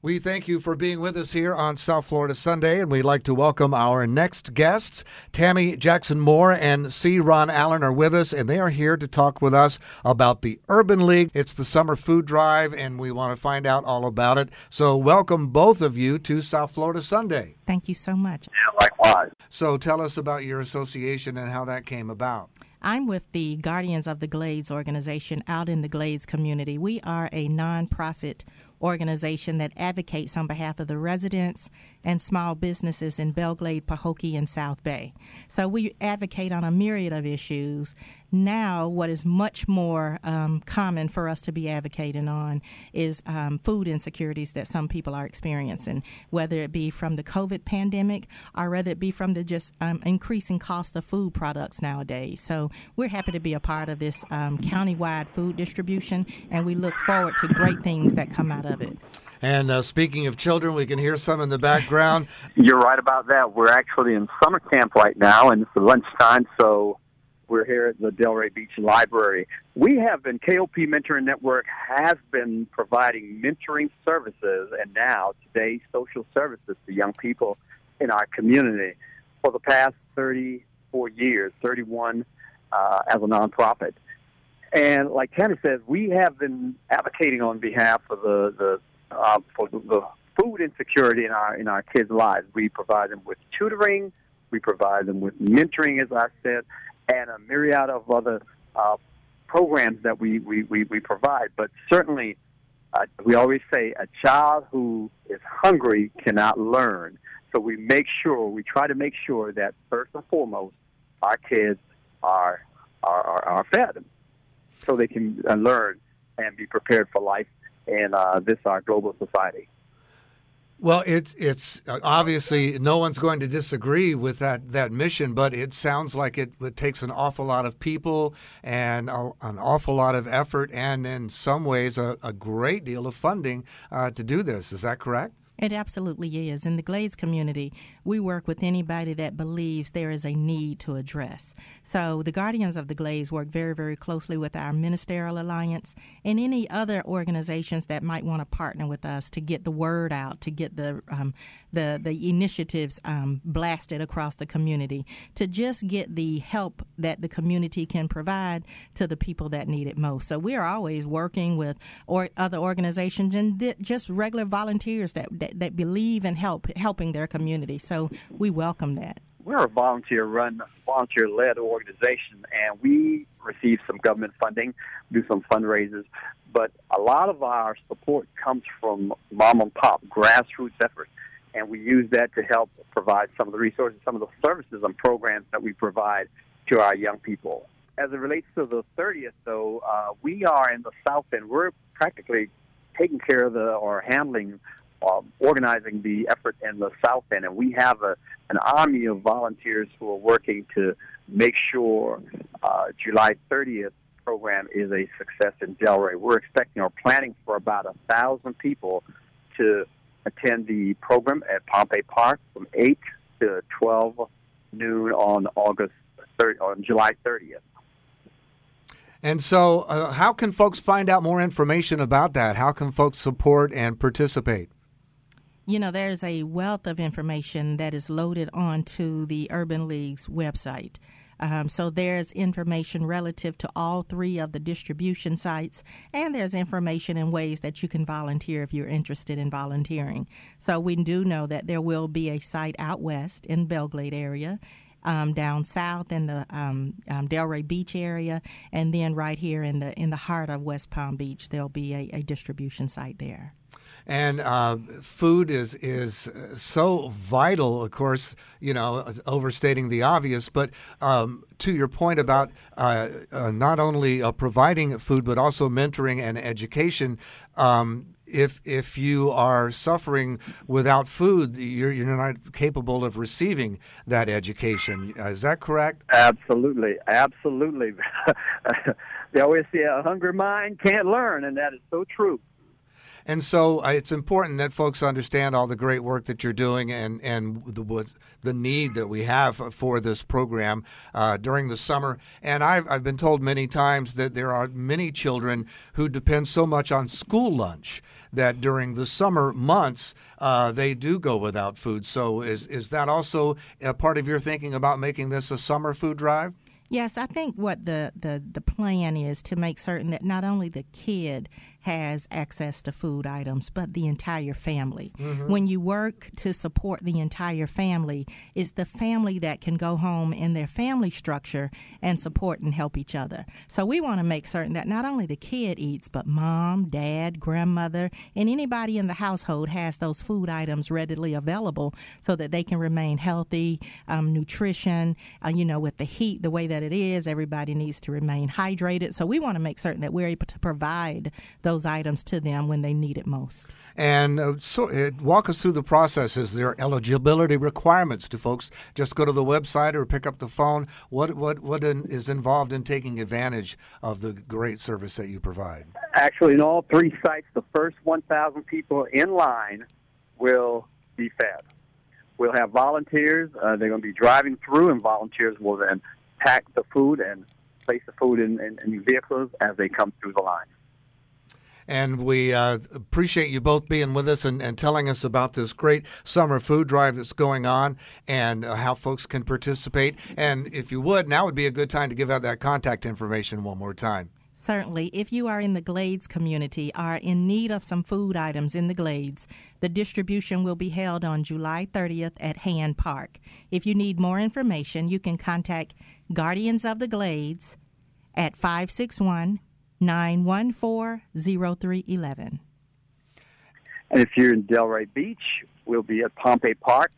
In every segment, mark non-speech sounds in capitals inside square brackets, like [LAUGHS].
We thank you for being with us here on South Florida Sunday, and we'd like to welcome our next guests. Tammy Jackson Moore and C. Ron Allen are with us, and they are here to talk with us about the Urban League. It's the summer food drive, and we want to find out all about it. So, welcome both of you to South Florida Sunday. Thank you so much. Yeah, likewise. So, tell us about your association and how that came about. I'm with the Guardians of the Glades organization out in the Glades community. We are a nonprofit organization that advocates on behalf of the residents and small businesses in Belle Glade, Pahokee, and South Bay. So we advocate on a myriad of issues. Now, what is much more um, common for us to be advocating on is um, food insecurities that some people are experiencing, whether it be from the COVID pandemic or whether it be from the just um, increasing cost of food products nowadays. So we're happy to be a part of this um, countywide food distribution, and we look forward to great things that come out of it. And uh, speaking of children, we can hear some in the background. You're right about that. We're actually in summer camp right now, and it's lunchtime, so we're here at the Delray Beach Library. We have been, KOP Mentoring Network has been providing mentoring services and now today social services to young people in our community for the past 34 years, 31 uh, as a nonprofit. And like Tammy says, we have been advocating on behalf of the, the uh, for the food insecurity in our in our kids' lives. We provide them with tutoring, we provide them with mentoring, as I said, and a myriad of other uh, programs that we, we, we, we provide. But certainly, uh, we always say a child who is hungry cannot learn. So we make sure, we try to make sure that first and foremost, our kids are, are, are, are fed so they can uh, learn and be prepared for life in uh, this our global society. Well, it's it's uh, obviously no one's going to disagree with that that mission, but it sounds like it, it takes an awful lot of people and a, an awful lot of effort, and in some ways a, a great deal of funding uh, to do this. Is that correct? It absolutely is. In the Glades community, we work with anybody that believes there is a need to address. So the Guardians of the Glades work very, very closely with our Ministerial Alliance and any other organizations that might want to partner with us to get the word out, to get the um, the the initiatives um, blasted across the community, to just get the help that the community can provide to the people that need it most. So we are always working with or other organizations and th- just regular volunteers that, that that believe in help helping their community. So we welcome that. We're a volunteer run, volunteer led organization, and we receive some government funding, do some fundraisers, but a lot of our support comes from mom and pop grassroots efforts and we use that to help provide some of the resources, some of the services and programs that we provide to our young people. As it relates to the 30th, though, uh, we are in the South End. We're practically taking care of the or handling, uh, organizing the effort in the South End, and we have a, an army of volunteers who are working to make sure uh, July 30th program is a success in Delray. We're expecting or planning for about a thousand people to attend the program at Pompey Park from 8 to 12 noon on August 30, on July 30th. And so, uh, how can folks find out more information about that? How can folks support and participate? You know, there's a wealth of information that is loaded onto the Urban League's website. Um, so there's information relative to all three of the distribution sites, and there's information in ways that you can volunteer if you're interested in volunteering. So we do know that there will be a site out west in Belle Glade area. Um, down south in the um, um, Delray Beach area, and then right here in the in the heart of West Palm Beach, there'll be a, a distribution site there and uh, food is is so vital. Of course, you know, overstating the obvious, but um, to your point about uh, uh, not only uh, providing food but also mentoring and education. Um, if if you are suffering without food, you're you're not capable of receiving that education. Is that correct? Absolutely, absolutely. [LAUGHS] they always say a hungry mind can't learn, and that is so true. And so uh, it's important that folks understand all the great work that you're doing and, and the, the need that we have for this program uh, during the summer. And I've, I've been told many times that there are many children who depend so much on school lunch that during the summer months uh, they do go without food. So is is that also a part of your thinking about making this a summer food drive? Yes, I think what the, the, the plan is to make certain that not only the kid has access to food items, but the entire family. Mm-hmm. When you work to support the entire family, it's the family that can go home in their family structure and support and help each other. So we want to make certain that not only the kid eats, but mom, dad, grandmother, and anybody in the household has those food items readily available so that they can remain healthy, um, nutrition, uh, you know, with the heat the way that it is, everybody needs to remain hydrated. So we want to make certain that we're able to provide those those items to them when they need it most. And uh, so, uh, walk us through the process. Is there are eligibility requirements? Do folks just go to the website or pick up the phone? What what what in, is involved in taking advantage of the great service that you provide? Actually, in all three sites, the first 1,000 people in line will be fed. We'll have volunteers. Uh, they're going to be driving through, and volunteers will then pack the food and place the food in, in, in vehicles as they come through the line. And we uh, appreciate you both being with us and, and, telling us about this great summer food drive that's going on and uh, how folks can participate. And if you would, now would be a good time to give out that contact information one more time. Certainly. If you are in the Glades community, are in need of some food items in the Glades, the distribution will be held on July 30th at Hand Park. If you need more information, you can contact Guardians of the Glades at 561 914 0311. And if you're in Delray Beach, we'll be at Pompey Park,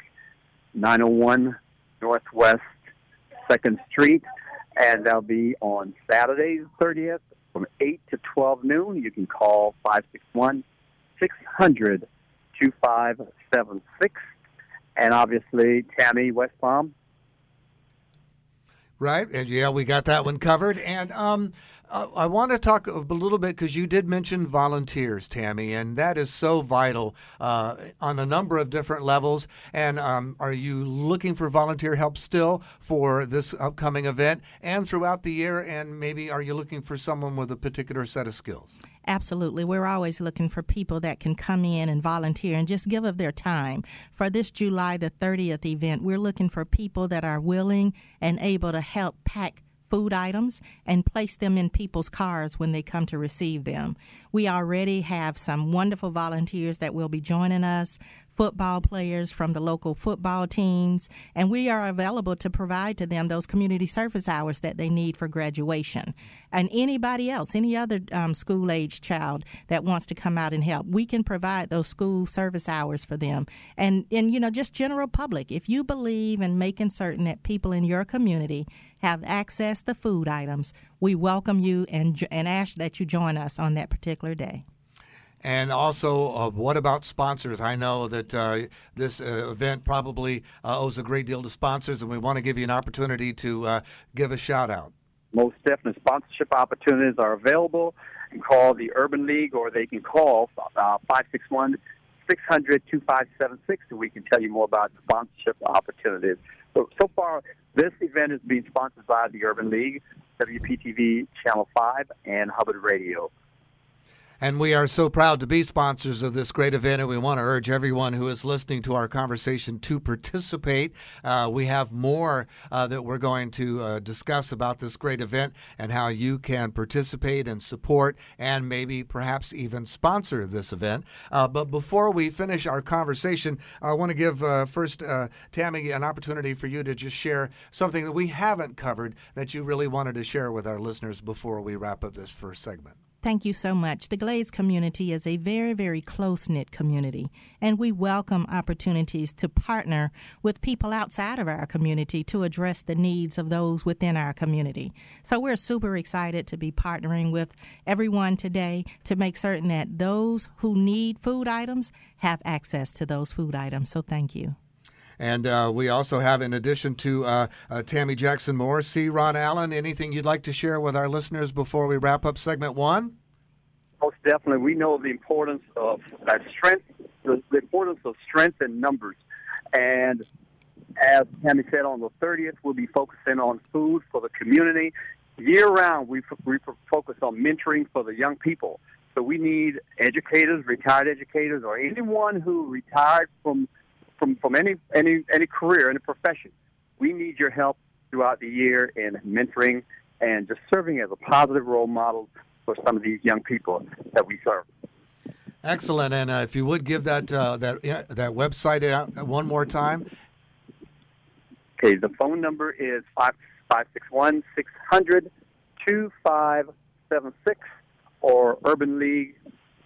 901 Northwest 2nd Street, and that'll be on Saturday the 30th from 8 to 12 noon. You can call 561 600 2576. And obviously, Tammy West Palm. Right, and yeah, we got that one covered. And um, I want to talk a little bit because you did mention volunteers, Tammy, and that is so vital uh, on a number of different levels. And um, are you looking for volunteer help still for this upcoming event and throughout the year? And maybe are you looking for someone with a particular set of skills? Absolutely. We're always looking for people that can come in and volunteer and just give of their time. For this July the 30th event, we're looking for people that are willing and able to help pack food items and place them in people's cars when they come to receive them. We already have some wonderful volunteers that will be joining us football players from the local football teams, and we are available to provide to them those community service hours that they need for graduation. And anybody else, any other um, school age child that wants to come out and help, we can provide those school service hours for them. And, and you know, just general public, if you believe in making certain that people in your community have access to food items, we welcome you and, and ask that you join us on that particular day. And also, uh, what about sponsors? I know that uh, this uh, event probably uh, owes a great deal to sponsors, and we want to give you an opportunity to uh, give a shout out. Most definite sponsorship opportunities are available. You can call the Urban League, or they can call uh, 561 600 2576, and we can tell you more about sponsorship opportunities. So, so far, this event is being sponsored by the Urban League, WPTV Channel 5, and Hubbard Radio. And we are so proud to be sponsors of this great event, and we want to urge everyone who is listening to our conversation to participate. Uh, we have more uh, that we're going to uh, discuss about this great event and how you can participate and support and maybe perhaps even sponsor this event. Uh, but before we finish our conversation, I want to give uh, first uh, Tammy an opportunity for you to just share something that we haven't covered that you really wanted to share with our listeners before we wrap up this first segment. Thank you so much. The Glades community is a very, very close knit community, and we welcome opportunities to partner with people outside of our community to address the needs of those within our community. So we're super excited to be partnering with everyone today to make certain that those who need food items have access to those food items. So thank you. And uh, we also have, in addition to uh, uh, Tammy Jackson Moore, C. Ron Allen, anything you'd like to share with our listeners before we wrap up segment one? Most definitely, we know the importance of uh, strength, the, the importance of strength in numbers, and as Tammy said, on the 30th, we'll be focusing on food for the community. Year round, we, we focus on mentoring for the young people. So we need educators, retired educators, or anyone who retired from from, from any, any any career, any profession. We need your help throughout the year in mentoring and just serving as a positive role model for some of these young people that we serve. Excellent, and uh, if you would give that uh, that that website out one more time. Okay, the phone number is five five six one six hundred two five seven six or Urban League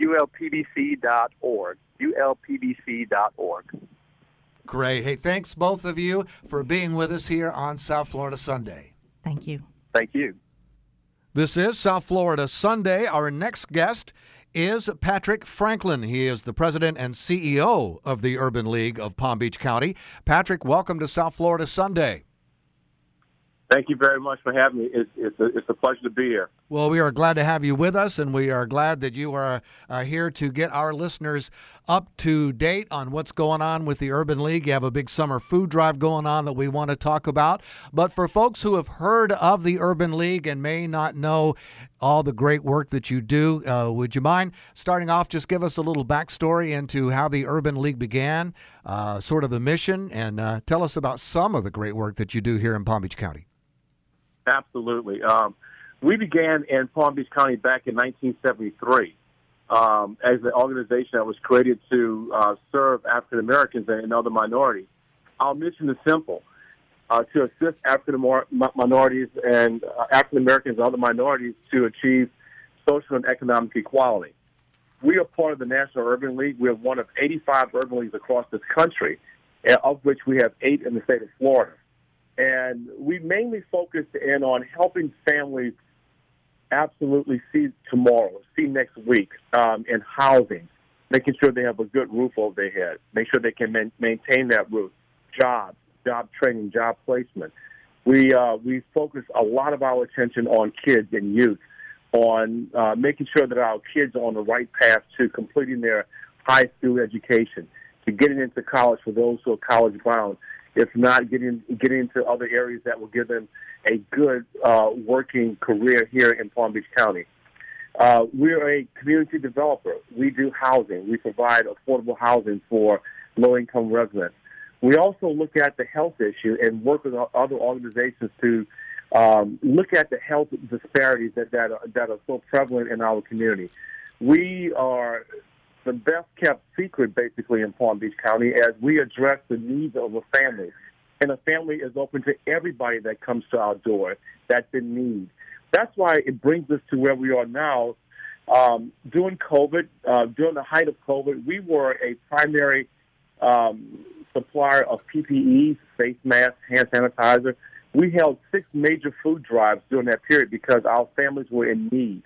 ulpbc.org ulpbc.org. Great. Hey, thanks both of you for being with us here on South Florida Sunday. Thank you. Thank you. This is South Florida Sunday. Our next guest is Patrick Franklin. He is the president and CEO of the Urban League of Palm Beach County. Patrick, welcome to South Florida Sunday. Thank you very much for having me. It's, it's, a, it's a pleasure to be here. Well, we are glad to have you with us, and we are glad that you are uh, here to get our listeners up to date on what's going on with the Urban League. You have a big summer food drive going on that we want to talk about. But for folks who have heard of the Urban League and may not know all the great work that you do, uh, would you mind starting off? Just give us a little backstory into how the Urban League began, uh, sort of the mission, and uh, tell us about some of the great work that you do here in Palm Beach County. Absolutely. Um, we began in Palm Beach County back in 1973 um, as an organization that was created to uh, serve African Americans and other minorities. Our mission is simple. Uh, to assist African minorities and uh, African Americans and other minorities to achieve social and economic equality. We are part of the National Urban League. We are one of 85 urban leagues across this country, of which we have eight in the state of Florida. And we mainly focused in on helping families absolutely see tomorrow, see next week um, in housing, making sure they have a good roof over their head, make sure they can man- maintain that roof, jobs, job training, job placement. We uh, we focus a lot of our attention on kids and youth, on uh, making sure that our kids are on the right path to completing their high school education, to getting into college for those who are college bound, if not getting getting into other areas that will give them a good uh, working career here in Palm Beach County. Uh, we're a community developer. We do housing. We provide affordable housing for low-income residents. We also look at the health issue and work with other organizations to um, look at the health disparities that, that, are, that are so prevalent in our community. We are the best kept secret basically in Palm Beach County as we address the needs of a family. And a family is open to everybody that comes to our door that's in need. That's why it brings us to where we are now. Um, during COVID, uh, during the height of COVID, we were a primary um, supplier of PPE, face masks, hand sanitizer. We held six major food drives during that period because our families were in need.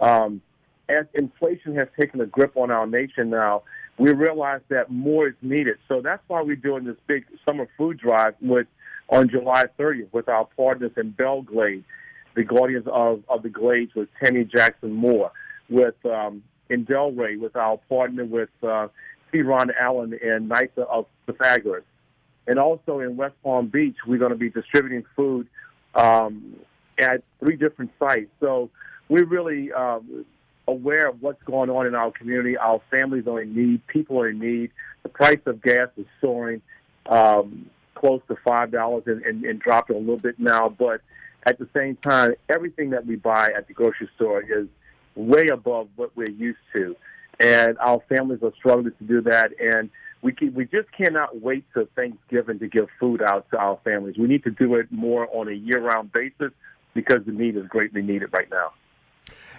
Um, as inflation has taken a grip on our nation now, we realize that more is needed. So that's why we're doing this big summer food drive with on July 30th with our partners in Belle Glade, the Guardians of, of the Glades with Tammy Jackson Moore, with um, in Delray with our partner with uh, C. Ron Allen and Knights of Pythagoras. And also in West Palm Beach, we're going to be distributing food um, at three different sites. So we really um, aware of what's going on in our community. Our families are in need. People are in need. The price of gas is soaring um, close to five dollars and, and, and dropping a little bit now. But at the same time, everything that we buy at the grocery store is way above what we're used to, and our families are struggling to do that. And we keep, we just cannot wait till Thanksgiving to give food out to our families. We need to do it more on a year-round basis because the need is greatly needed right now.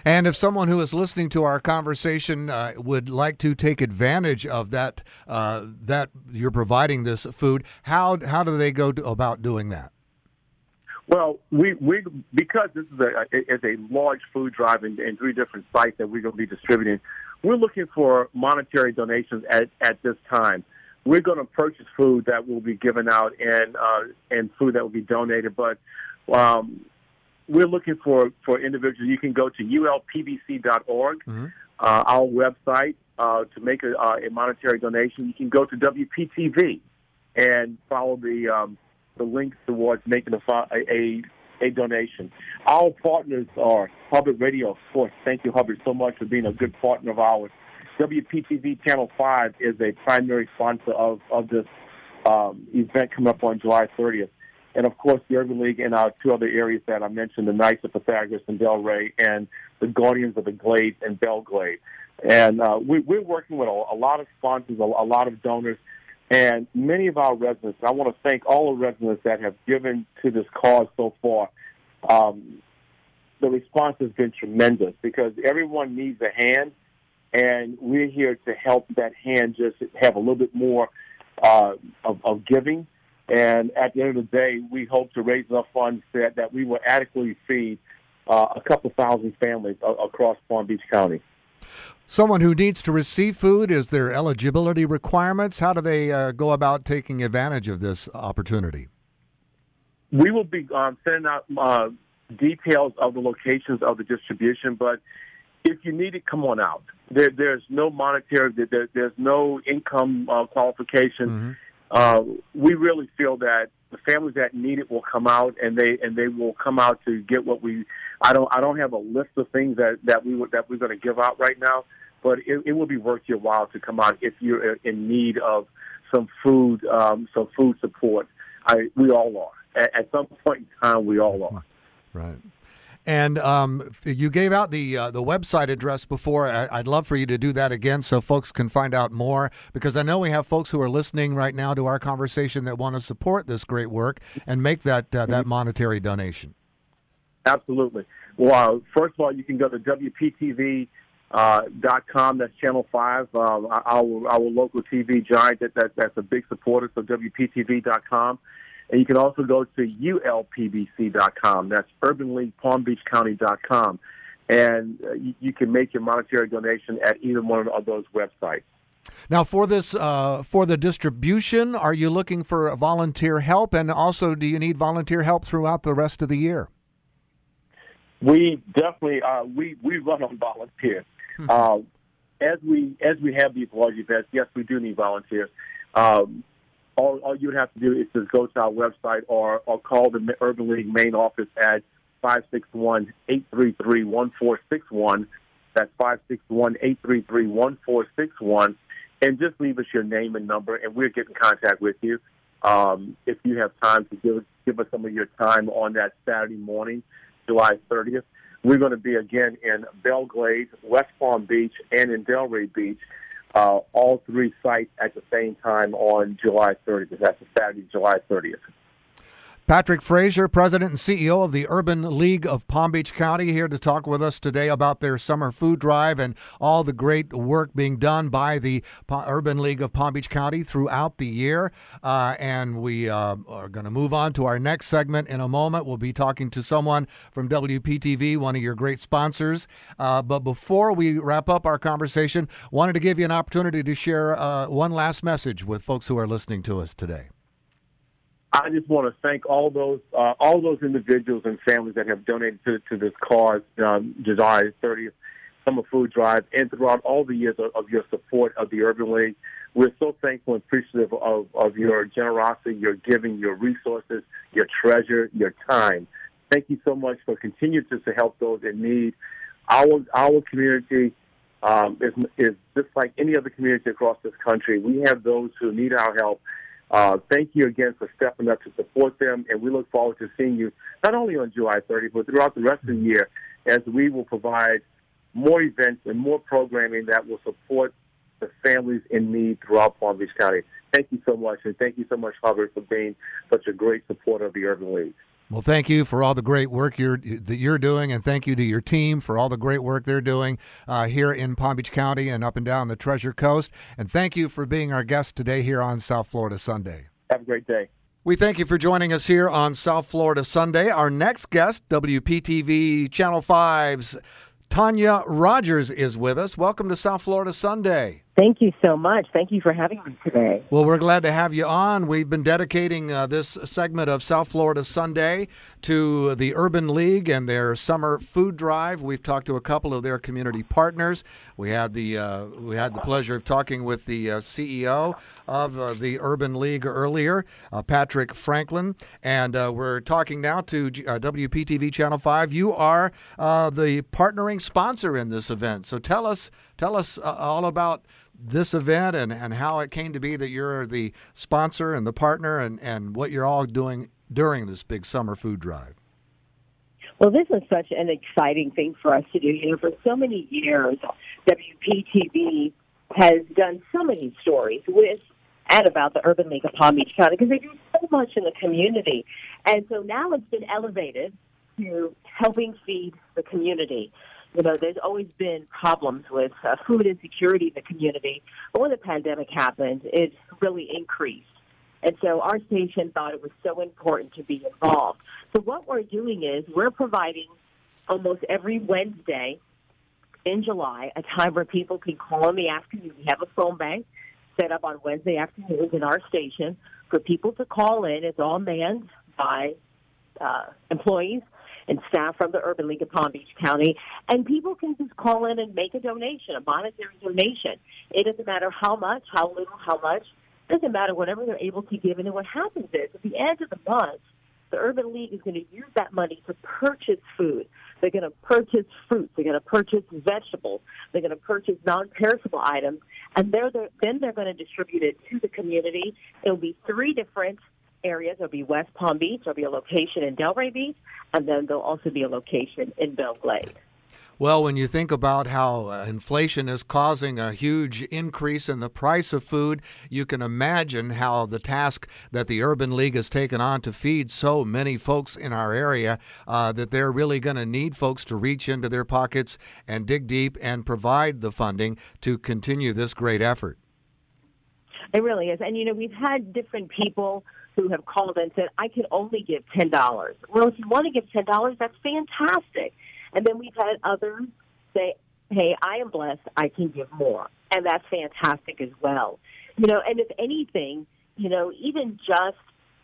And if someone who is listening to our conversation uh, would like to take advantage of that, uh, that you're providing this food, how how do they go to, about doing that? Well, we, we because this is a is a large food drive in, in three different sites that we're going to be distributing. We're looking for monetary donations at, at this time. We're going to purchase food that will be given out and uh, and food that will be donated, but um, we're looking for, for individuals. You can go to ulpbc.org. Mm-hmm. uh, our website uh, to make a, uh, a, monetary donation, you can go to WPTV and follow the um, the links towards making a, a a donation. Our partners are Hubbard Radio, of course. Thank you, Hubbard, so much for being a good partner of ours. WPTV Channel 5 is a primary sponsor of, of this um, event coming up on July 30th. And of course, the Urban League and our two other areas that I mentioned, the Knights of Pythagoras and Delray, and the Guardians of the Glades and Belle Glade. And uh, we, are working with a, a, lot of sponsors, a, a, lot of donors, and many of our residents. I want to thank all the residents that have given to this cause so far. Um, the response has been tremendous because everyone needs a hand, and we're here to help that hand just have a little bit more uh, of, of giving and at the end of the day, we hope to raise enough funds that, that we will adequately feed uh, a couple thousand families a- across Palm Beach County. Someone who needs to receive food, is there eligibility requirements? How do they uh, go about taking advantage of this opportunity? We will be um, sending out uh, details of the locations of the distribution, but if you need it, come on out. There, there's no monetary, there, there's no income uh, qualification. Mm-hmm uh, we really feel that the families that need it will come out and they and they will come out to get what we. I don't I don't have a list of things that that we would, that we're going to give out right now, but it, it will be worth your while to come out if you're in need of some food um, some food support. I we all are at, at some point in time. We all are. Right. And um, you gave out the uh, the website address before. I, would love for you to do that again so folks can find out more because I know we have folks who are listening right now to our conversation that want to support this great work and make that uh, that mm-hmm. monetary donation. Absolutely. Well, uh, first of all, you can go to WPTV. Uh, dot com. That's Channel Five. Um, our our local TV giant. That, that that's a big supporter. So WPTV. dot com. And you can also go to ulpbc.com. That's Urban League Palm Beach County.com. And uh, you, you, can make your monetary donation at either one of those websites. Now, for this, uh, for the distribution, are you looking for volunteer help? And also, do you need volunteer help throughout the rest of the year? We definitely uh, we we run on volunteers. Hmm. uh, as we as we have these large events, yes, we do need volunteers. Um, all, all you would have to do is just go to our website or, or call the Urban League main office at 561-833-1461. That's 561-833-1461. And just leave us your name and number, and we'll get in contact with you. Um, if you have time to give, give us some of your time on that Saturday morning, July 30th, we're going to be again in Belle Glade, West Palm Beach, and in Delray Beach Uh, all three sites at the same time on July 30th. That's Saturday, July 30th. Patrick Frazier, President and CEO of the Urban League of Palm Beach County, here to talk with us today about their summer food drive and all the great work being done by the Urban League of Palm Beach County throughout the year. Uh, and we uh, are going to move on to our next segment in a moment. We'll be talking to someone from WPTV, one of your great sponsors. Uh, but before we wrap up our conversation, wanted to give you an opportunity to share uh, one last message with folks who are listening to us today. I just want to thank all those uh, all those individuals and families that have donated to, to this cause, um, July 30th Summer Food Drive, and throughout all the years of, of, your support of the Urban League. We're so thankful and appreciative of, of your generosity, your giving, your resources, your treasure, your time. Thank you so much for continuing to, to help those in need. Our our community um, is, is just like any other community across this country. We have those who need our help uh, thank you again for stepping up to support them, and we look forward to seeing you not only on July 30th, but throughout the rest of the year as we will provide more events and more programming that will support the families in need throughout Palm Beach County. Thank you so much, and thank you so much, Hubbard, for being such a great supporter of the Urban League. Well, thank you for all the great work you're, that you're doing, and thank you to your team for all the great work they're doing uh, here in Palm Beach County and up and down the Treasure Coast. And thank you for being our guest today here on South Florida Sunday. Have a great day. We thank you for joining us here on South Florida Sunday. Our next guest, WPTV Channel 5's Tanya Rogers, is with us. Welcome to South Florida Sunday. Thank you so much. Thank you for having me today. Well, we're glad to have you on. We've been dedicating uh, this segment of South Florida Sunday to the Urban League and their summer food drive. We've talked to a couple of their community partners. We had the uh, we had the pleasure of talking with the uh, CEO of uh, the Urban League earlier, uh, Patrick Franklin, and uh, we're talking now to WPTV Channel Five. You are the partnering sponsor in this event, so tell us tell us uh, all about this event and, and how it came to be that you're the sponsor and the partner and, and what you're all doing during this big summer food drive. Well, this is such an exciting thing for us to do. You know, for so many years, WPTV has done so many stories with and about the Urban League of Palm Beach County because they do so much in the community. And so now it's been elevated to helping feed the community you know, there's always been problems with uh, food insecurity in the community. But when the pandemic happened, it really increased. And so our station thought it was so important to be involved. So what we're doing is we're providing almost every Wednesday in July a time where people can call in the afternoon. We have a phone bank set up on Wednesday afternoons in our station for people to call in. It's all manned by uh, employees and staff from the Urban League of Palm Beach County. And people can just call in and make a donation, a monetary donation. It doesn't matter how much, how little, how much. It doesn't matter whatever they're able to give. And then what happens is at the end of the month, the Urban League is going to use that money to purchase food. They're going to purchase fruits. They're going to purchase vegetables. They're going to purchase non-perishable items, and they're, they're, then they're going to distribute it to the community. It'll be three different areas. There'll be West Palm Beach. There'll be a location in Delray Beach, and then there'll also be a location in Belle Glade. Well, when you think about how uh, inflation is causing a huge increase in the price of food, you can imagine how the task that the Urban League has taken on to feed so many folks in our area uh, that they're really going to need folks to reach into their pockets and dig deep and provide the funding to continue this great effort. It really is. And, you know, we've had different people who have called and said, I can only give $10. Well, if you want to give $10, that's fantastic. And then we've had others say, hey, I am blessed, I can give more. And that's fantastic as well. You know, and if anything, you know, even just,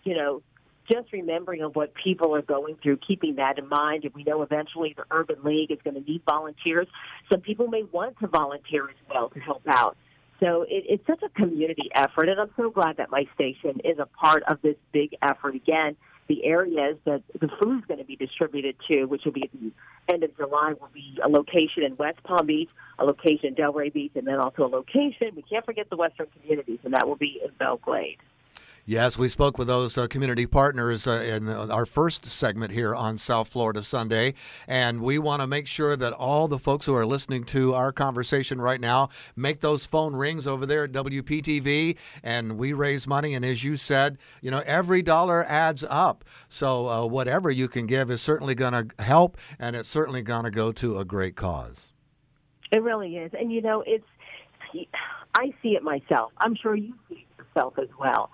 you know, just remembering of what people are going through, keeping that in mind, and we know eventually the Urban League is going to need volunteers. Some people may want to volunteer as well to help out. So it, it's such a community effort, and I'm so glad that my station is a part of this big effort. Again, the areas that the food is going to be distributed to, which will be at the end of July, will be a location in West Palm Beach, a location in Delray Beach, and then also a location, we can't forget the Western communities, and that will be in Belle Glade. Yes, we spoke with those uh, community partners uh, in our first segment here on South Florida Sunday, and we want to make sure that all the folks who are listening to our conversation right now make those phone rings over there at WPTV, and we raise money. And as you said, you know, every dollar adds up. So uh, whatever you can give is certainly going to help, and it's certainly going to go to a great cause. It really is, and you know, it's. I see it myself. I'm sure you see it yourself as well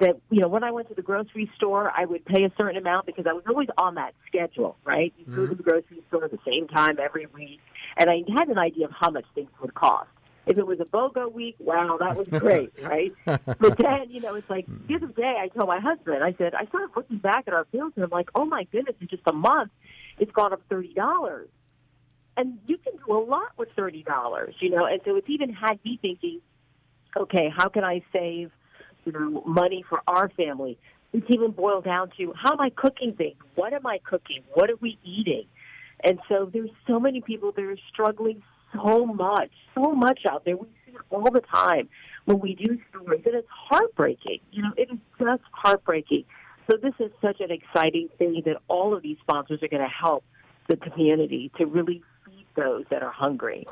that you know when I went to the grocery store, I would pay a certain amount because I was always on that schedule, right? You mm-hmm. go to the grocery store at the same time every week, and I had an idea of how much things would cost. If it was a BOGO week, wow, that was great, [LAUGHS] right? [LAUGHS] But then, you know, it's like the other day I told my husband, I said, I started looking back at our bills and I'm like, oh my goodness, in just a month, it's gone up thirty dollars, and you can do a lot with thirty dollars, you know. And so it's even had me thinking, okay, how can I save? Know, money for our family. It's even boiled down to how am I cooking things? What am I cooking? What are we eating? And so there's so many people that are struggling so much, so much out there. We see it all the time when we do stories, and it's heartbreaking. You know, it is just heartbreaking. So this is such an exciting thing that all of these sponsors are going to help the community to really feed those that are hungry.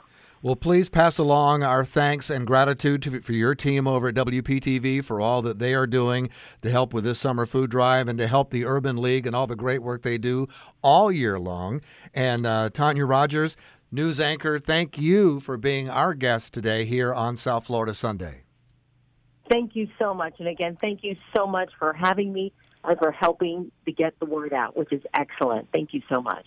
Well, please pass along our thanks and gratitude to, for your team over at WPTV for all that they are doing to help with this summer food drive and to help the Urban League and all the great work they do all year long. And uh, Tanya Rogers, news anchor, thank you for being our guest today here on South Florida Sunday. Thank you so much. And again, thank you so much for having me and for helping to get the word out, which is excellent. Thank you so much.